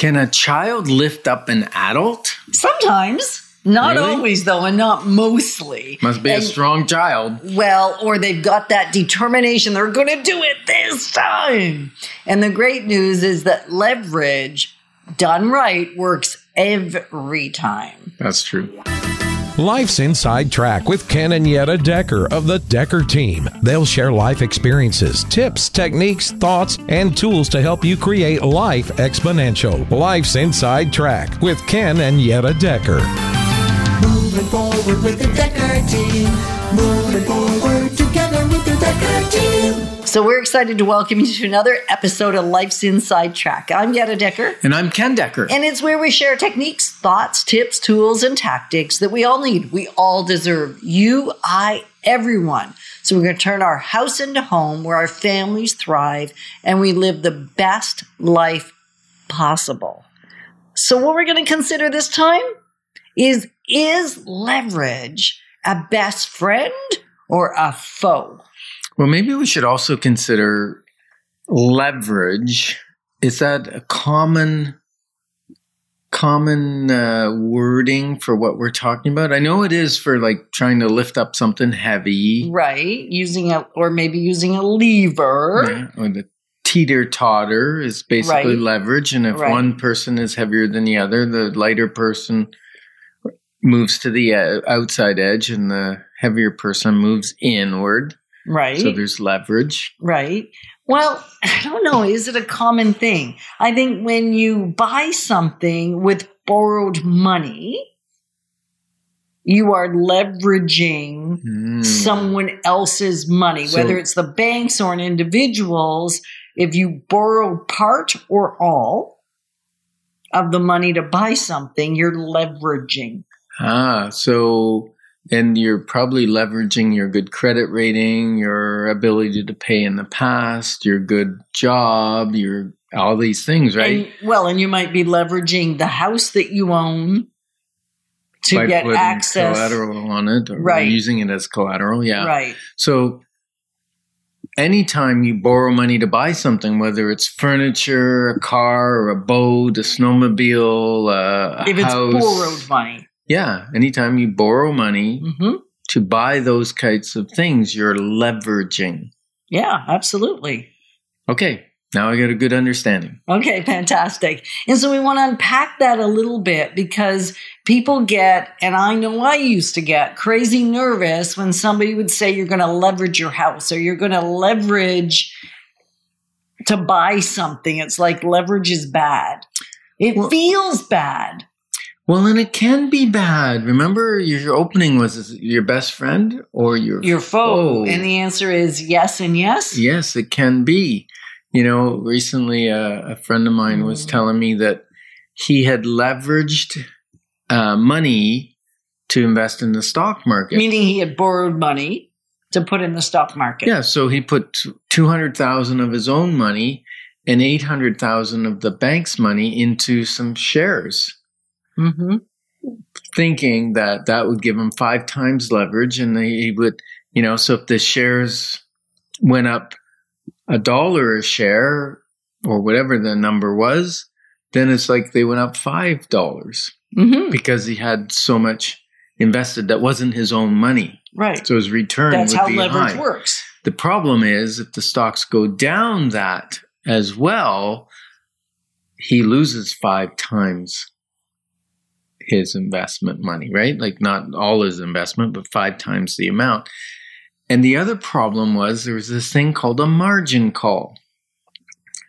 Can a child lift up an adult? Sometimes. Not Really? always, though, and not mostly. Must be a strong child. Well, or they've got that determination, they're going to do it this time. And the great news is that leverage done right works every time. That's true. Life's Inside Track with Ken and Yetta Decker of the Decker team. They'll share life experiences, tips, techniques, thoughts, and tools to help you create life exponential. Life's Inside Track with Ken and Yetta Decker. Moving forward with the Decker team. Moving forward So we're excited to welcome you to another episode of Life's Inside Track. I'm Yetta Decker. And I'm Ken Decker. And it's where we share techniques, thoughts, tips, tools, and tactics that we all need. We all deserve. You, I, everyone. So we're going to turn our house into home where our families thrive and we live the best life possible. So what we're going to consider this time is is leverage a best friend or a foe? Well, maybe we should also consider leverage. Is that a common common uh, wording for what we're talking about? I know it is for like trying to lift up something heavy, Right, using a or maybe using a lever. yeah, or the teeter totter is basically Right. leverage, and if Right. one person is heavier than the other, the lighter person moves to the uh, outside edge, and the heavier person moves inward. Right. So there's leverage. Right. Well, I don't know. Is it a common thing? I think when you buy something with borrowed money, you are leveraging Hmm. someone else's money, So- whether it's the banks or an individual's. If you borrow part or all of the money to buy something, you're leveraging. Ah, so and you're probably leveraging your good credit rating, your ability to pay in the past, your good job, your all these things, right? And, well, and you might be leveraging the house that you own to By get access. collateral on it, or Right. using it as collateral. Yeah. Right. So anytime you borrow money to buy something, whether it's furniture, a car, or a boat, a snowmobile, uh, a If it's house, borrowed money. Yeah, anytime you borrow money hmm to buy those kinds of things, you're leveraging. Yeah, absolutely. Okay, now I got a good understanding. Okay, fantastic. And so we want to unpack that a little bit because people get, and I know I used to get crazy nervous when somebody would say you're going to leverage your house or you're going to leverage to buy something. It's like leverage is bad. It Well- feels bad. Well, and it can be bad. Remember, your opening was your best friend or your Your foe. foe? And the answer is yes and yes. Yes, it can be. You know, recently uh, a friend of mine was Mm. telling me that he had leveraged uh, money to invest in the stock market. Meaning he had borrowed money to put in the stock market. yeah, so he put two hundred thousand of his own money and eight hundred thousand of the bank's money into some shares. Hmm thinking that that would give him five times leverage and he would you know so if the shares went up a dollar a share or whatever the number was then it's like they went up five dollars hmm because he had so much invested that wasn't his own money Right. so his return That's how leverage high. works. the problem is if the stocks go down that as well he loses five times his investment money, right? Like not all his investment, but five times the amount. And the other problem was there was this thing called a margin call.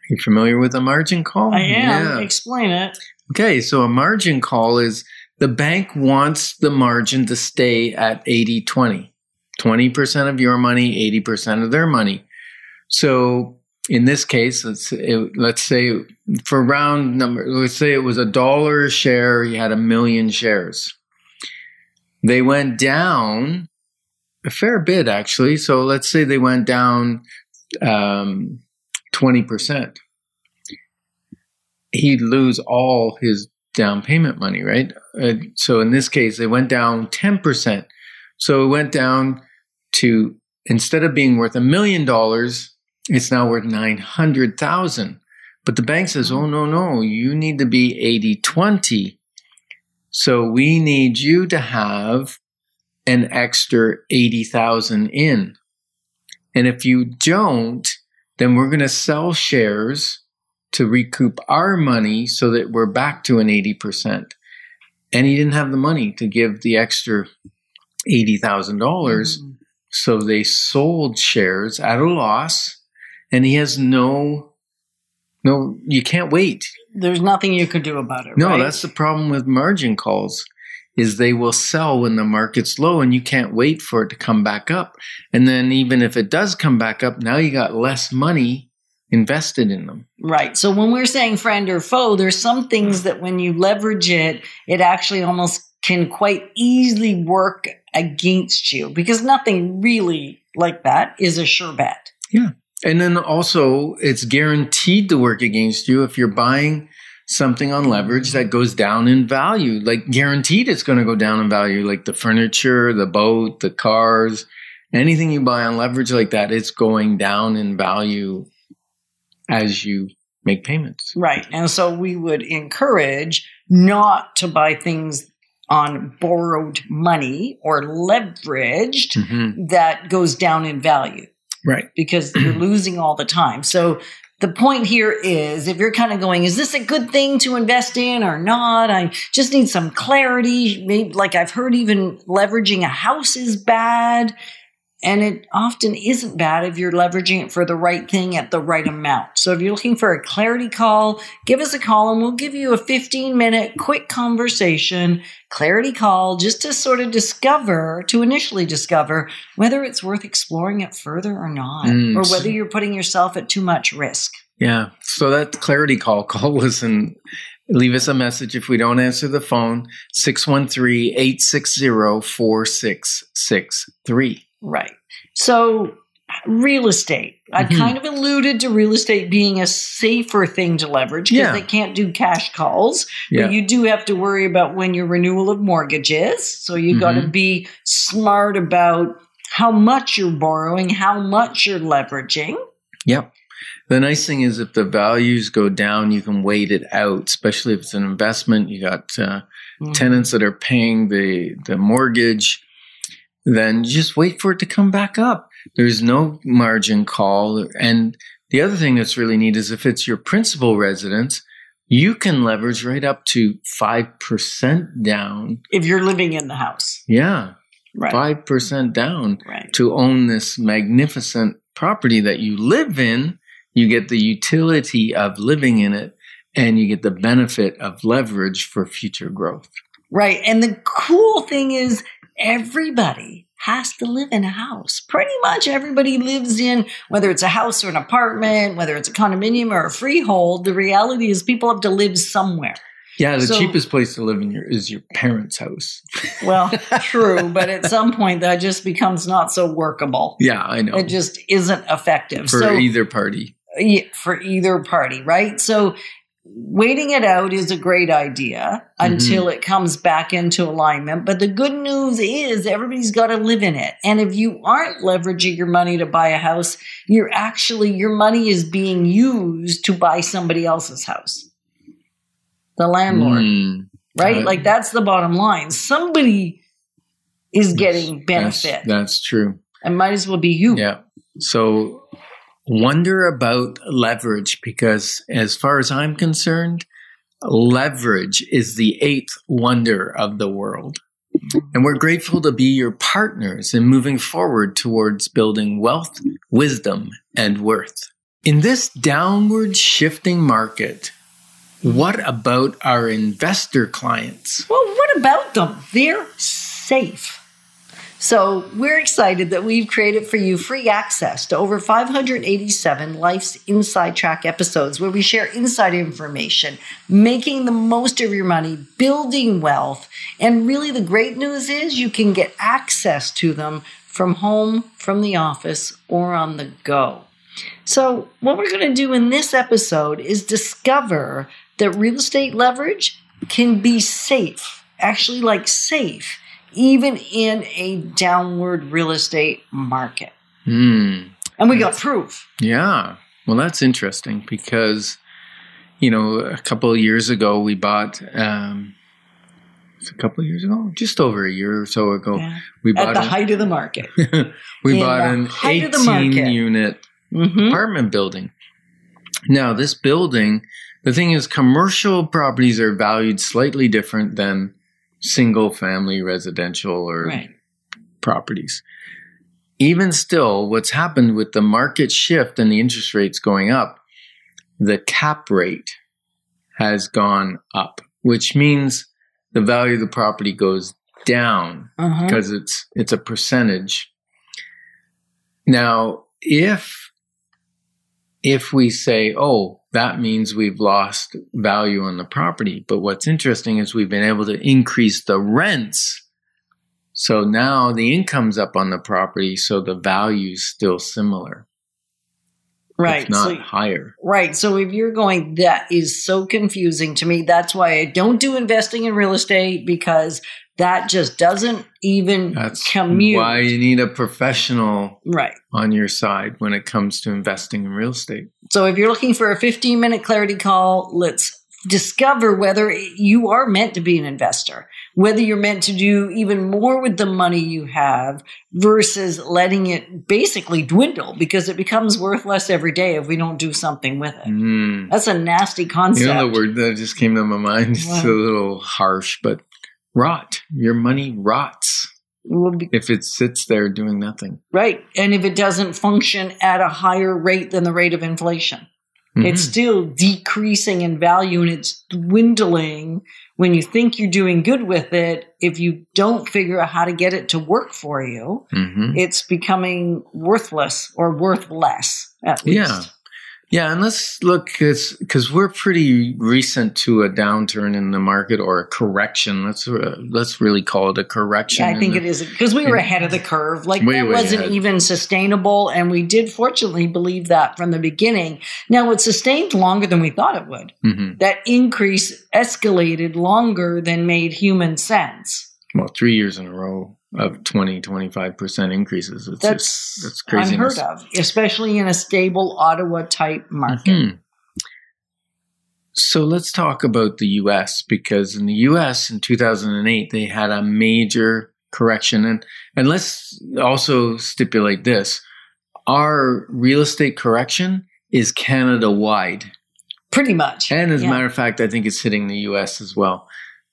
You familiar with a margin call? I am. Yeah. Explain it. Okay, so a margin call is the bank wants the margin to stay at 80 20. 20% of your money, 80% of their money. So in this case, let's it, let's say for round number, let's say it was a dollar a share. He had a million shares. They went down a fair bit, actually. So let's say they went down um, twenty percent. He'd lose all his down payment money, right? Uh, so in this case, they went down ten percent. So it went down to instead of being worth a million dollars, it's now worth 900,000. But the bank says, oh, no, no, you need to be 80 20. So we need you to have an extra 80,000 in. And if you don't, then we're going to sell shares to recoup our money so that we're back to an 80%. And he didn't have the money to give the extra 80,000. dollars Mm-hmm. So they sold shares at a loss and he has no, no, you can't wait. There's nothing you could do about it. No, right? that's the problem with margin calls is they will sell when the market's low and you can't wait for it to come back up. And then even if it does come back up, now you got less money invested in them. Right. So when we're saying friend or foe, there's some things that when you leverage it, it actually almost can quite easily work against you because nothing really like that is a sure bet. And then also it's guaranteed to work against you if you're buying something on leverage that goes down in value. Like guaranteed it's going to go down in value, like the furniture, the boat, the cars, anything you buy on leverage like that, it's going down in value as you make payments. Right. And so we would encourage not to buy things on borrowed money or leveraged Mhm. that goes down in value. Right. because you're losing all the time. So the point here is if you're kind of going, is this a good thing to invest in or not? I just need some clarity. Maybe like I've heard even leveraging a house is bad. And it often isn't bad if you're leveraging it for the right thing at the right amount. So if you're looking for a clarity call, give us a call and we'll give you a 15 minute quick conversation, clarity call, just to sort of discover, to initially discover whether it's worth exploring it further or not, Mm, or whether you're putting yourself at too much risk. Yeah. So that clarity call, call us and leave us a message if we don't answer the phone, 613-860-4663. Right. So real estate. I Mhm. kind of alluded to real estate being a safer thing to leverage because Yeah. they can't do cash calls. Yeah. But you do have to worry about when your renewal of mortgage is. So you got to be smart about how much you're borrowing, how much you're leveraging. Yep. The nice thing is if the values go down, you can wait it out, especially if it's an investment. You got uh, tenants that are paying the, the mortgage, then just wait for it to come back up. There's no margin call. And the other thing that's really neat is if it's your principal residence, you can leverage right up to 5% down. If you're living in the house. Yeah, Right. 5% down Right. to own this magnificent property that you live in. You get the utility of living in it and you get the benefit of leverage for future growth. Right. And the cool thing is, everybody has to live in a house. Pretty much everybody lives in, whether it's a house or an apartment, whether it's a condominium or a freehold. The reality is, people have to live somewhere. Yeah, the So- cheapest place to live in your is your parents' house. Well, true, but at some point that just becomes not so workable. Yeah, I know. It just isn't effective. for so, either party. Yeah, for either party, right? So waiting it out is a great idea until it comes back into alignment. But the good news is everybody's got to live in it. And if you aren't leveraging your money to buy a house, you're actually, your money is being used to buy somebody else's house. The landlord, Mm, right? like that's the bottom line. Somebody is getting that's, benefit. that's true. and might as well be you. Yeah. So wonder about leverage because, as far as I'm concerned, leverage is the eighth wonder of the world. And we're grateful to be your partners in moving forward towards building wealth, wisdom, and worth. In this downward shifting market, what about our investor clients? Well, what about them? They're safe. So we're excited that we've created for you free access to over 587 Life's Inside Track episodes where we share inside information, making the most of your money, building wealth. And really, the great news is you can get access to them from home, from the office, or on the go. So, what we're going to do in this episode is discover that real estate leverage can be safe, actually, like safe, even in a downward real estate market. Hmm. And we got proof. Yeah. Well, that's interesting because you know, a couple of years ago, we bought, um, a couple of years ago, just over a year or so ago, Yeah. we At bought the a- height of the market. we In bought an height of the 18 market. unit hmm apartment building. Now, this building, the thing is, commercial properties are valued slightly different than single family residential or Right. properties. Even still, what's happened with the market shift and the interest rates going up, the cap rate has gone up, which means the value of the property goes down Uh-huh. because it's it's a percentage. Now, if if we say, "Oh, that means we've lost value on the property," but what's interesting is we've been able to increase the rents. So now the income's up on the property, so the value's still similar. Right. It's not So, higher. right. So if you're going, that is so confusing to me. That's why I don't do investing in real estate because that just doesn't even That's commute. why you need a professional Right. on your side when it comes to investing in real estate. So if you're looking for a 15 minute clarity call, let's discover whether you are meant to be an investor, whether you're meant to do even more with the money you have versus letting it basically dwindle because it becomes worth less every day if we don't do something with it. Mm. That's a nasty concept. You know the word that just came to my mind? It's a little harsh, but rot. Your money rots if it sits there doing nothing. right. And if it doesn't function at a higher rate than the rate of inflation. It's Mhm. still decreasing in value and it's dwindling when you think you're doing good with it. If you don't figure out how to get it to work for you, Mhm. it's becoming worthless or worth less, at least. Yeah. Yeah, and let's look because we're pretty recent to a downturn in the market or a correction. Let's uh, let's really call it a correction. Yeah, I think the- it is because we were ahead of the curve. Like Way, that way wasn't ahead. even sustainable, and we did fortunately believe that from the beginning. Now it sustained longer than we thought it would. Mhm. That increase escalated longer than made human sense. Well, three years in a row of 20, 25% increases. It's That's, just, that's craziness. unheard of, especially in a stable Ottawa type market. Hmm. So let's talk about the US because in the US in 2008, they had a major correction. And, and let's also stipulate this our real estate correction is Canada wide. Pretty much. And as Yeah. a matter of fact, I think it's hitting the US as well.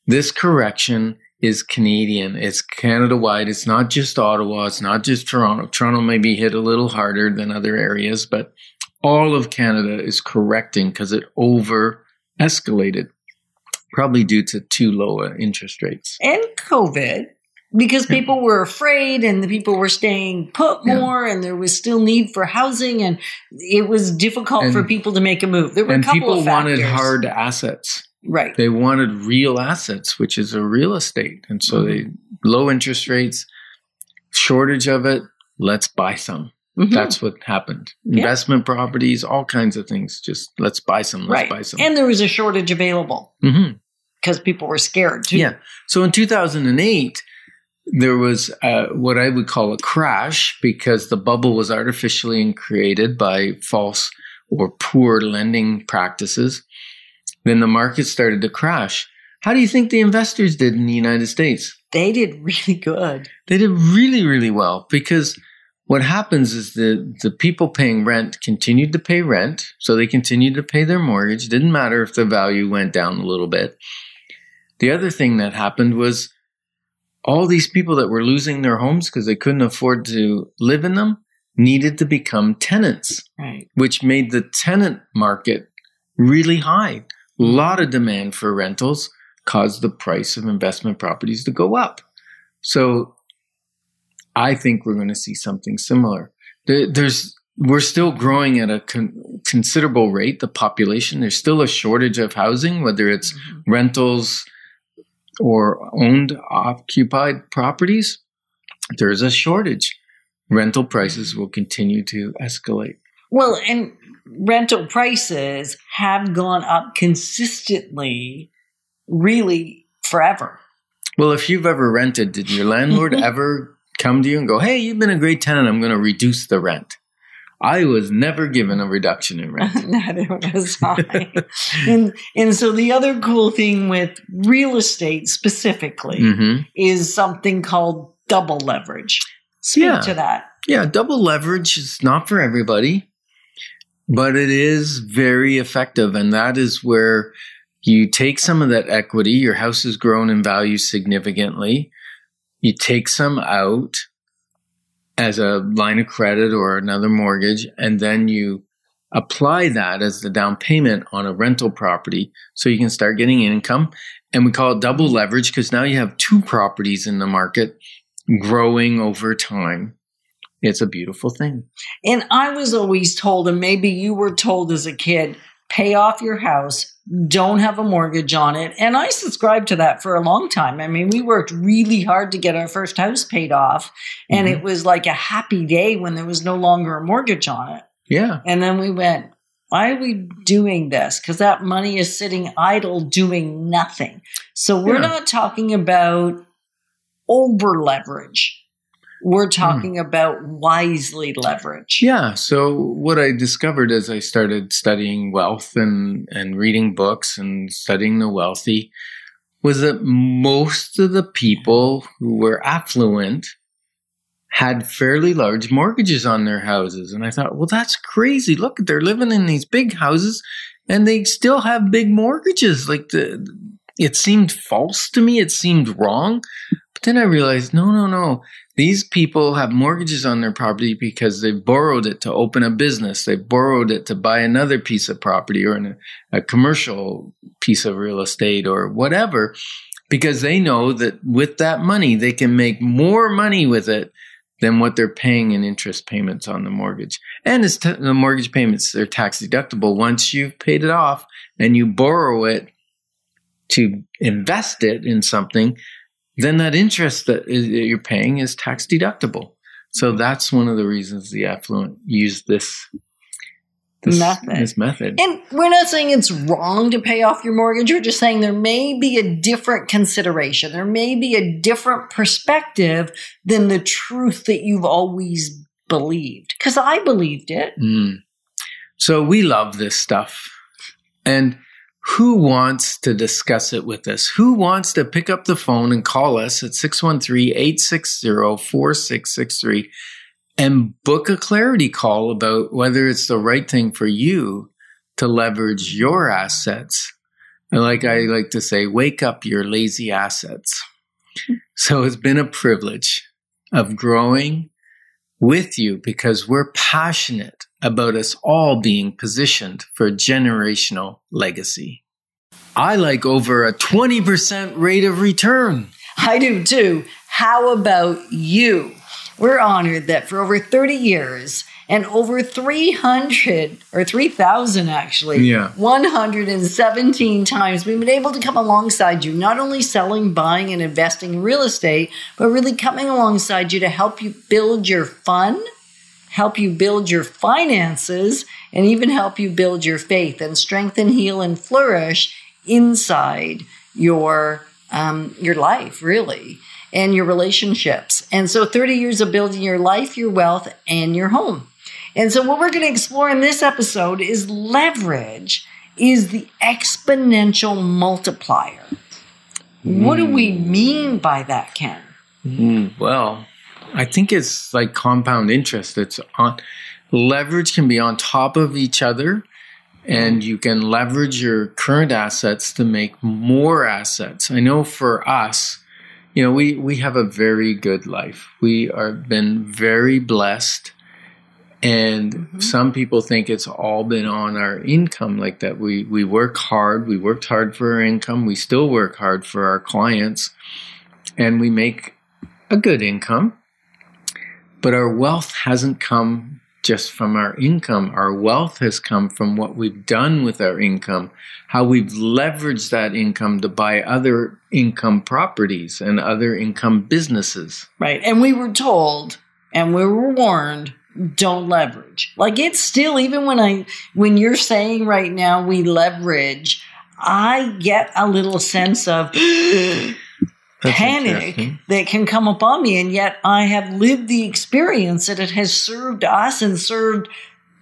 This correction is Canadian. It's Canada wide. It's not just Ottawa. It's not just Toronto. Toronto may be hit a little harder than other areas, but all of Canada is correcting because it over escalated, probably due to too low interest rates. and COVID, because people were afraid and the people were staying put Yeah. more, and there was still need for housing, and it was difficult And- for people to make a move. There were a And people wanted hard assets. Right? They wanted real assets, which is a real estate. And so they low interest rates, shortage of it, let's buy some. Mhm. That's what happened. Yeah. Investment properties, all kinds of things. Just let's buy some. Let's right, buy some. and there was a shortage available hmm because people were scared too. Yeah. So in 2008, there was uh, what I would call a crash because the bubble was artificially created by false or poor lending practices. Then the market started to crash. How do you think the investors did in the United States? they did really good. They did really, really well because what happens is the, the people paying rent continued to pay rent. So they continued to pay their mortgage. Didn't matter if the value went down a little bit. The other thing that happened was all these people that were losing their homes because they couldn't afford to live in them needed to become tenants, Right. which made the tenant market really high. A lot of demand for rentals caused the price of investment properties to go up. So I think we're going to see something similar. There's we're still growing at a con- considerable rate. The population there's still a shortage of housing, whether it's mm-hmm. rentals or owned occupied properties. There's a shortage. Rental prices will continue to escalate. Well, and rental prices have gone up consistently, really forever. Well, if you've ever rented, did your landlord ever come to you and go, "Hey, you've been a great tenant. I'm going to reduce the rent"? I was never given a reduction in rent. Neither was I. and, and so the other cool thing with real estate specifically hmm is something called double leverage. Speak Yeah. to that. Yeah, double leverage is not for everybody, but it is very effective. And that is where you take some of that equity, your house has grown in value significantly. You take some out as a line of credit or another mortgage, and then you apply that as the down payment on a rental property so you can start getting income. And we call it double leverage because now you have two properties in the market growing over time. It's a beautiful thing. And I was always told, and maybe you were told as a kid, pay off your house, don't have a mortgage on it. And I subscribed to that for a long time. I mean, we worked really hard to get our first house paid off, and Mhm. it was like a happy day when there was no longer a mortgage on it. Yeah. And then we went, why are we doing this? Because that money is sitting idle doing nothing. So we're Yeah. not talking about over leverage. We're hmm. talking about wisely leverage. Yeah. So what I discovered as I started studying wealth and, and reading books and studying the wealthy was that most of the people who were affluent had fairly large mortgages on their houses. And I thought, well, that's crazy. Look, they're living in these big houses and they still have big mortgages. Like the, it seemed false to me. It seemed wrong. But then I realized, no, no, no. These people have mortgages on their property because they borrowed it to open a business. They borrowed it to buy another piece of property or in a, commercial piece of real estate or whatever, because they know that with that money, they can make more money with it than what they're paying in interest payments on the mortgage. And t- the mortgage payments, they're tax deductible once you've paid it off and you borrow it to invest it in something then that interest that that you're paying is tax deductible. So that's one of the reasons the affluent use this, this Method. This method. And we're not saying it's wrong to pay off your mortgage. We're just saying there may be a different consideration. There may be a different perspective than the truth that you've always believed. Because I believed it. Mm. So we love this stuff. And who wants to discuss it with us? Who wants to pick up the phone and call us at 613 860 4663 and book a clarity call about whether it's the right thing for you to leverage your assets? And like I like to say, wake up your lazy assets. So it's been a privilege of growing with you because we're passionate about us all being positioned for generational legacy. I like over a 20% rate of return. I do too. How about you? We're honored that for over 30 years and over 300 or 3,000 actually, Yeah. 117 times we've been able to come alongside you, not only selling, buying, and investing in real estate, but really coming alongside you to help you build your fun, help you build your finances, and even help you build your faith and strengthen, heal, and flourish inside your um, your life, really, and your relationships. And so, 30 years of building your life, your wealth, and your home. And so, what we're going to explore in this episode is leverage is the exponential multiplier. What do we mean by that, Ken? Mm, well, I think it's like compound interest. It's on leverage can be on top of each other and you can leverage your current assets to make more assets. I know for us, you know, we we have a very good life. We are been very blessed and mm-hmm. some people think it's all been on our income like that we we work hard we worked hard for our income we still work hard for our clients and we make a good income but our wealth hasn't come just from our income our wealth has come from what we've done with our income how we've leveraged that income to buy other income properties and other income businesses Right. And we were told and we were warned don't leverage. Like it's still even when I when you're saying right now we leverage, I get a little sense of That's panic that can come upon me. And yet I have lived the experience that it has served us and served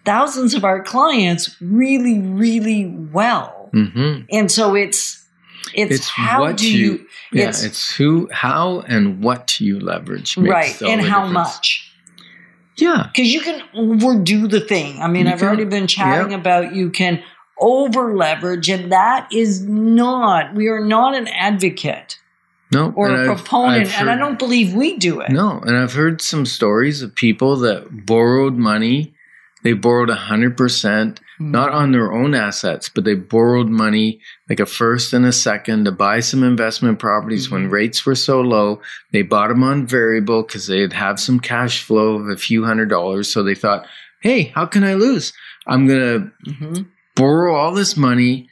thousands of our clients really, really well. hmm And so it's, it's, It's how what do you- you, Yeah, it's, it's, who, how, and what you leverage. right. And how difference. much. Yeah. Because you can overdo the thing. I mean, You I've can- already been chatting yeah. about you can over leverage, and that is not, we are not an advocate No. or a I've- proponent, I've and I don't believe we do it. No, and I've heard some stories of people that borrowed money. They borrowed 100%, Hmm. not on their own assets, but they borrowed money like a first and a second to buy some investment properties when Mhm. rates were so low. They bought them on variable because they'd have some cash flow of a few hundred dollars. So they thought, hey, how can I lose? I'm going to Mhm. borrow all this money.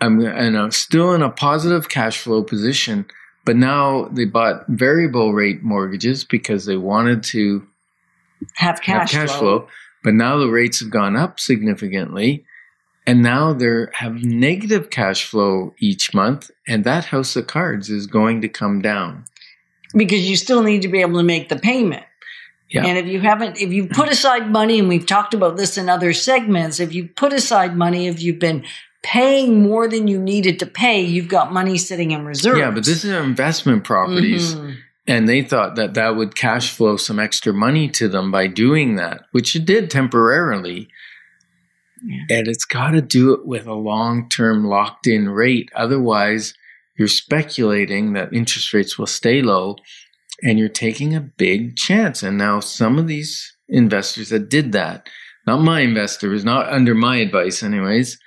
I'm and I'm still in a positive cash flow position, but now they bought variable rate mortgages because they wanted to Have cash, have cash flow. flow. But now the rates have gone up significantly, and now they have negative cash flow each month, and that house of cards is going to come down. because you still need to be able to make the payment. Yeah. And if you haven't, if you put aside money, and we've talked about this in other segments, if you put aside money, if you've been paying more than you needed to pay, you've got money sitting in reserve. Yeah, but this is investment properties. Mhm. And they thought that that would cash flow some extra money to them by doing that, which it did temporarily. Yeah. And it's got to do it with a long term locked in rate. Otherwise, you're speculating that interest rates will stay low and you're taking a big chance. And now some of these investors that did that, not my investors, not under my advice, anyways,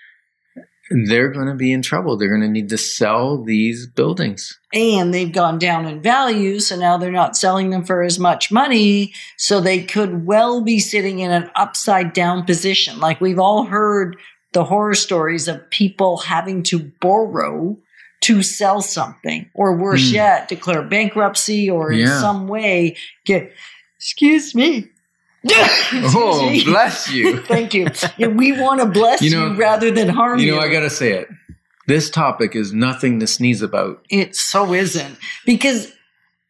they're going to be in trouble. They're going to need to sell these buildings. and they've gone down in value, so now they're not selling them for as much money. So they could well be sitting in an upside down position. Like we've all heard the horror stories of people having to borrow to sell something, or worse Hmm. yet, declare bankruptcy or in Yeah. some way get, excuse me. Oh, bless you. Thank you. Yeah, we want to bless You you, know- rather than harm you. You know, I got to say it. This topic is nothing to sneeze about. It so isn't because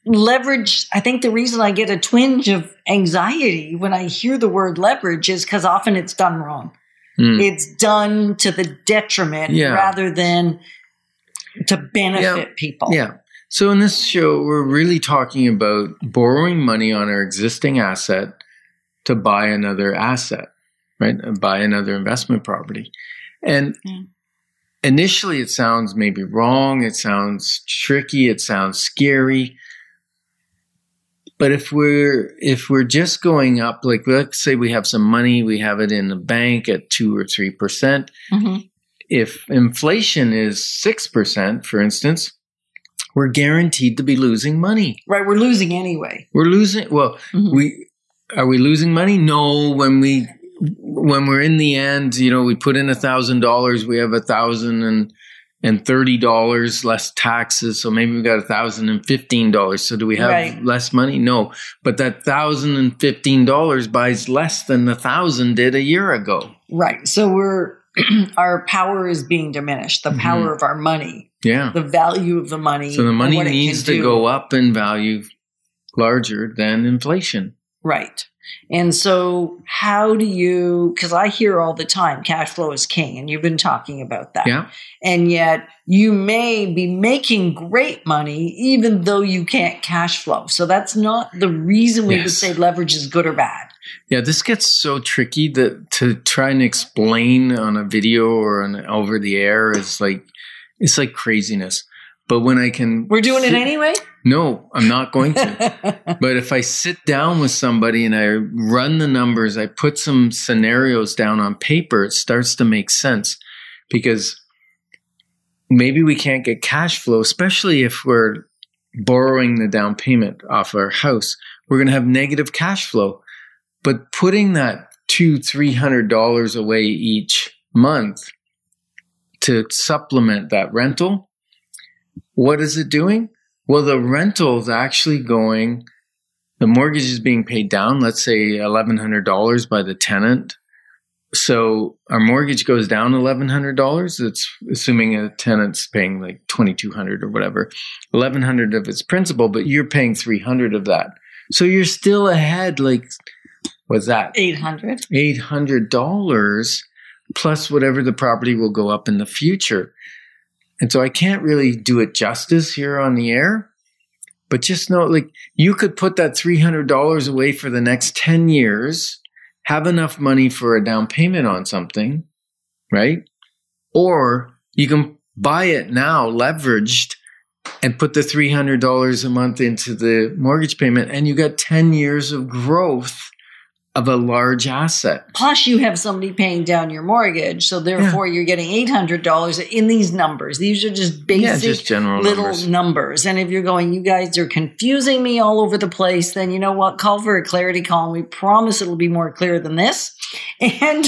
leverage. I think the reason I get a twinge of anxiety when I hear the word leverage is because often it's done wrong. Hmm. It's done to the detriment Yeah. rather than to benefit people. Yeah. So in this show, we're really talking about borrowing money on our existing asset to buy another asset, right? Uh, Buy another investment property. And Yeah. initially it sounds maybe wrong. It sounds tricky. It sounds scary. But if we're if we're just going up, like let's say we have some money, we have it in the bank at two or three percent, Mhm. if inflation is 6%, for instance, we're guaranteed to be losing money. Right. We're losing anyway. We're losing, well, Mhm. we, are we losing money? No, when we, when we're in the end, you know, we put in a thousand dollars, we have a thousand and, and thirty dollars less taxes. So maybe we got a thousand and fifteen dollars. So do we have Right. less money? No, but that thousand and fifteen dollars buys less than the thousand did a year ago. Right. So we're our power is being diminished. The Mhm. power of our money, Yeah. the value of the money. So the money needs to do. go up in value larger than inflation. Right. And so, how do you, because I hear all the time cash flow is king, and you've been talking about that. Yeah. And yet, you may be making great money even though you can't cash flow. So, that's not the reason we would say leverage is good or bad. Yeah, this gets so tricky that to try and explain on a video or on over the air is like it's like craziness. But when I can We're doing it anyway? No, I'm not going to. but if I sit down with somebody and I run the numbers, I put some scenarios down on paper, it starts to make sense because maybe we can't get cash flow, especially if we're borrowing the down payment off our house. We're going to have negative cash flow. But putting that two, three hundred dollars away each month to supplement that rental, what is it doing? Well, the rental is actually going, the mortgage is being paid down, let's say $1,100 by the tenant. so our mortgage goes down eleven hundred dollars. It's assuming a tenant's paying like twenty two hundred or whatever, eleven hundred of its principal, but you're paying three hundred of that. So you're still ahead. Like, what's that? 800. Eight hundred dollars plus whatever the property will go up in the future. And so I can't really do it justice here on the air. But just know, like, you could put that $300 away for the next 10 years, have enough money for a down payment on something, right? Or you can buy it now leveraged and put the $300 a month into the mortgage payment and you got 10 years of growth of a large asset. Plus, you have somebody paying down your mortgage. So, therefore, you're getting $800 in these numbers. These are just basic Yeah, just general little numbers. numbers. And if you're going, you guys are confusing me all over the place, then you know what? Call for a clarity call. And we promise it'll be more clear than this. And,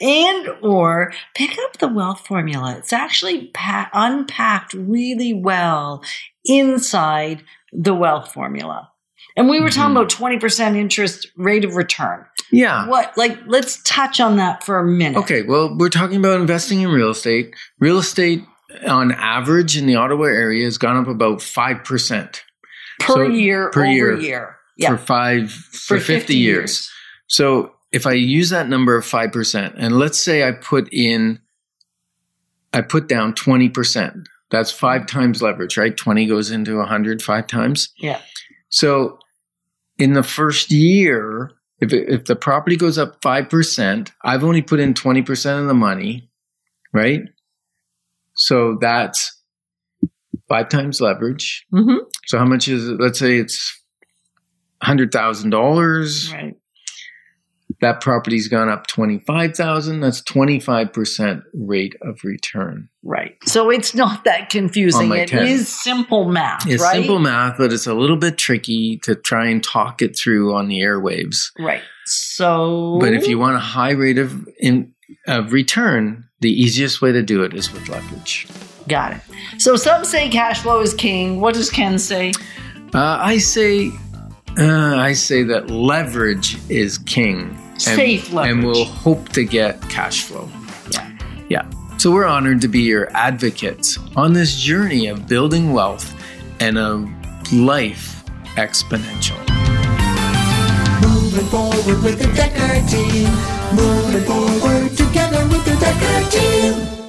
and, or pick up the wealth formula. It's actually pa- unpacked really well inside the wealth formula. And we were talking Mhm. about 20% interest rate of return. Yeah. What, like, let's touch on that for a minute. Okay, well, we're talking about investing in real estate. Real estate, on average, in the Ottawa area has gone up about 5% Per So, year, per over year. year. Yeah. for five, for, 50, years. So if I use that number of 5%, and let's say I put in, I put down 20%, that's five times leverage, right? 20 goes into 100 five times. Yeah. So in the first year, if, it, if the property goes up 5%, I've only put in 20% of the money, right? So that's five times leverage. hmm So how much is it? Let's say it's $100,000. Right. That property's gone up 25,000. That's 25% rate of return. Right. So it's not that confusing. It 10. is simple math, It's right? simple math, but it's a little bit tricky to try and talk it through on the airwaves. Right. So. But if you want a high rate of in of return, the easiest way to do it is with leverage. Got it. So some say cash flow is king. What does Ken say? Uh, I say, uh, I say that leverage is king. And, Safe leverage. and we'll hope to get cash flow. Yeah. Yeah. So we're honored to be your advocates on this journey of building wealth and a life exponential. Moving forward with the Decker team. Moving forward together with the Decker team.